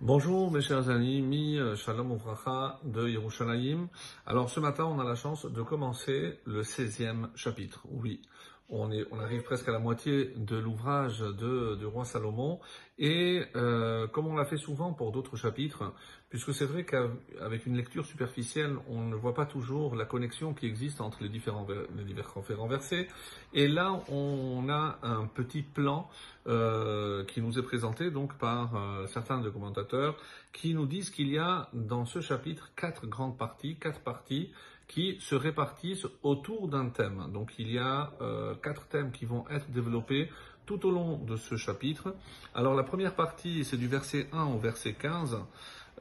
Bonjour mes chers amis, Shalom Uvracha de Yerushalayim. Alors ce matin on a la chance de commencer le 16e chapitre. Oui, on, est, on arrive presque à la moitié de l'ouvrage de, du roi Salomon et euh, comme on l'a fait souvent pour d'autres chapitres, puisque c'est vrai qu'avec une lecture superficielle, on ne voit pas toujours la connexion qui existe entre les différents, les différents versets. Et là, on a un petit plan euh, qui nous est présenté donc par euh, certains de commentateurs qui nous disent qu'il y a dans ce chapitre quatre grandes parties, quatre parties qui se répartissent autour d'un thème. Donc il y a euh, quatre thèmes qui vont être développés tout au long de ce chapitre. Alors la première partie, c'est du verset 1 au verset 15.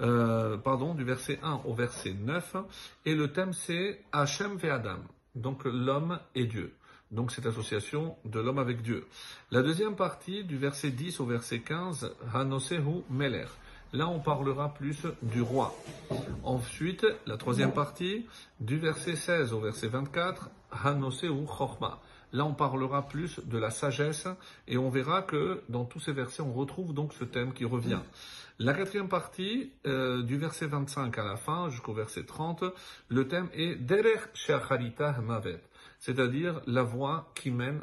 Euh, pardon, du verset 1 au verset 9, et le thème c'est Hachem ve Adam, donc l'homme et Dieu. Donc cette association de l'homme avec Dieu. La deuxième partie, du verset 10 au verset 15, Hanosehu Meler. Là, on parlera plus du roi. Ensuite, la troisième partie, du verset 16 au verset 24, Hanoseu Chorma. Là, on parlera plus de la sagesse et on verra que dans tous ces versets, on retrouve donc ce thème qui revient. La quatrième partie, euh, du verset 25 à la fin jusqu'au verset 30, le thème est Derech Sheacharita Mavet, c'est-à-dire la voie qui mène,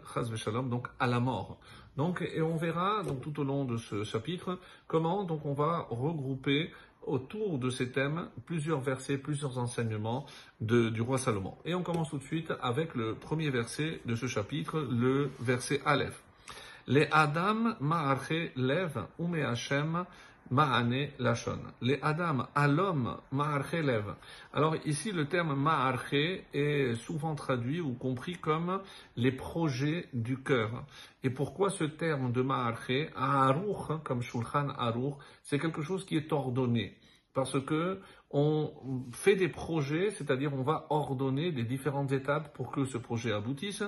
donc à la mort. Donc, et on verra tout au long de ce chapitre comment donc on va regrouper autour de ces thèmes plusieurs versets, plusieurs enseignements du roi Salomon. Et on commence tout de suite avec le premier verset de ce chapitre, le verset Aleph. Les Adam ma'arche lev ume Hashem Ma'ane Lachon. Les Adam, à l'homme, Ma'arche lève. Alors ici, le terme Ma'arche est souvent traduit ou compris comme les projets du cœur. Et pourquoi ce terme de Ma'arche, Aruch, comme Shulchan Aruch, c'est quelque chose qui est ordonné? Parce que on fait des projets, c'est-à-dire on va ordonner les différentes étapes pour que ce projet aboutisse.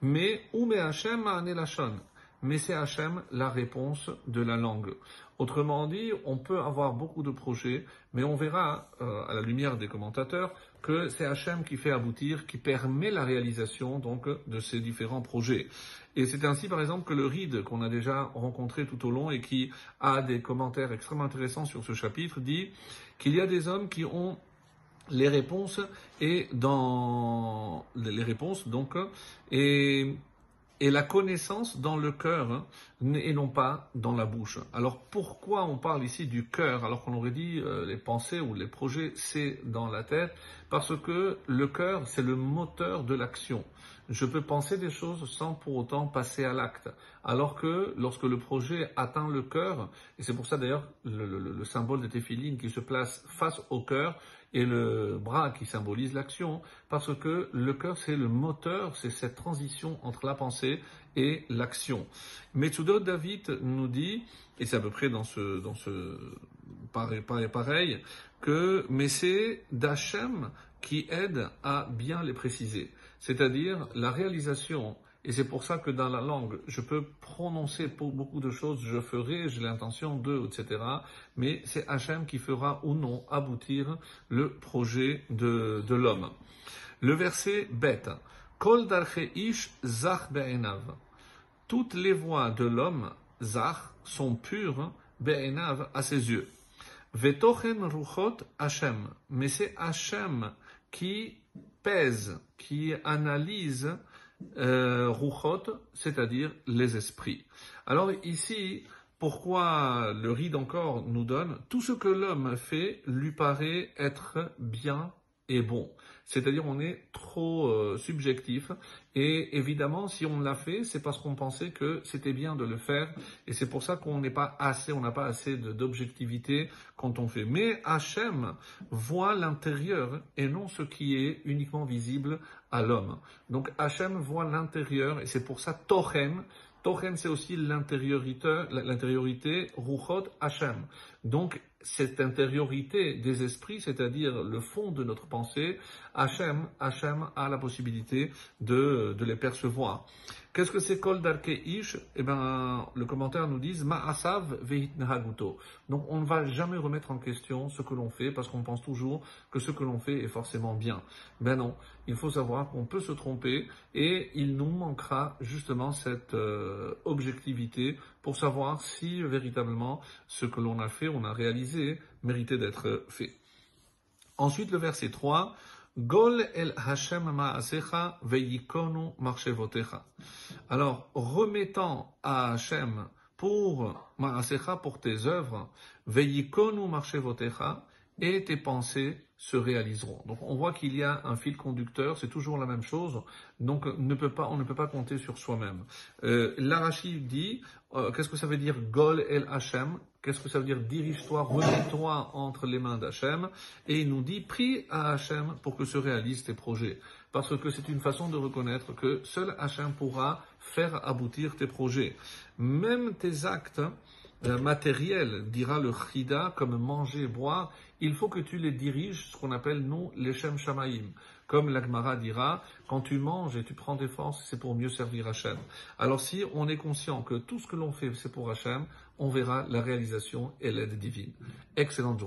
Mais Ume Hashem Ma'ane Lachon mais c'est Hachem la réponse de la langue. Autrement dit, on peut avoir beaucoup de projets, mais on verra euh, à la lumière des commentateurs que c'est Hachem qui fait aboutir, qui permet la réalisation donc de ces différents projets. Et c'est ainsi par exemple que le RID qu'on a déjà rencontré tout au long et qui a des commentaires extrêmement intéressants sur ce chapitre dit qu'il y a des hommes qui ont les réponses et dans les réponses donc et et la connaissance dans le cœur hein, et non pas dans la bouche. Alors pourquoi on parle ici du cœur alors qu'on aurait dit euh, les pensées ou les projets c'est dans la tête? Parce que le cœur c'est le moteur de l'action. Je peux penser des choses sans pour autant passer à l'acte. Alors que lorsque le projet atteint le cœur, et c'est pour ça d'ailleurs le, le, symbole de téphiline qui se place face au cœur, et le bras qui symbolise l'action, parce que le cœur c'est le moteur, c'est cette transition entre la pensée et l'action. Metsudo David nous dit, et c'est à peu près dans ce, dans ce pareil, pareil, que mais c'est d'Hachem qui aide à bien les préciser. C'est-à-dire la réalisation et c'est pour ça que dans la langue, je peux prononcer pour beaucoup de choses, je ferai, j'ai l'intention de, etc. Mais c'est Hachem qui fera ou non aboutir le projet de, de l'homme. Le verset bête. Kol ish zach. Toutes les voix de l'homme, zach, sont pures, be'enav, à ses yeux. Vetochen ruchot Hachem. Mais c'est Hachem qui pèse, qui analyse euh, c'est-à-dire les esprits. Alors ici, pourquoi le ride encore nous donne? Tout ce que l'homme fait lui paraît être bien et bon. C'est-à-dire on est trop euh, subjectif et évidemment si on l'a fait c'est parce qu'on pensait que c'était bien de le faire et c'est pour ça qu'on n'est pas assez, on n'a pas assez d'objectivité quand on fait. Mais Hachem voit l'intérieur et non ce qui est uniquement visible à l'homme. Donc Hachem voit l'intérieur et c'est pour ça Tochen, Tochen, c'est aussi l'intériorité, l'intériorité, Ruchot Hachem. Donc, cette intériorité des esprits, c'est-à-dire le fond de notre pensée, Hachem, Hachem a la possibilité de, de les percevoir. Qu'est-ce que c'est Kol Darke Ish? Eh bien, le commentaire nous dit Ma'asav Veit Nahaguto. Donc, on ne va jamais remettre en question ce que l'on fait parce qu'on pense toujours que ce que l'on fait est forcément bien. Ben non, il faut savoir qu'on peut se tromper et il nous manquera justement cette euh, objectivité pour savoir si véritablement ce que l'on a fait, on a réalisé, méritait d'être fait. Ensuite, le verset 3, Gol el Hashem. Alors, remettant à Hashem pour ma'asecha, pour tes œuvres, veyikonu marchevotecha, et tes pensées se réaliseront. Donc on voit qu'il y a un fil conducteur, c'est toujours la même chose, donc on ne peut pas compter sur soi-même. Euh, dit, euh, qu'est-ce que ça veut dire Gol el Hashem? Qu'est-ce que ça veut dire dirige-toi, remets-toi entre les mains d'Hachem Et il nous dit, prie à Hachem pour que se réalisent tes projets. Parce que c'est une façon de reconnaître que seul Hachem pourra faire aboutir tes projets. Même tes actes, matériel, dira le chida, comme manger, boire, il faut que tu les diriges, ce qu'on appelle, nous, les shem shamaim. Comme l'Agmara dira, quand tu manges et tu prends des forces, c'est pour mieux servir Hachem. Alors si on est conscient que tout ce que l'on fait, c'est pour Hachem, on verra la réalisation et l'aide divine. Excellente journée.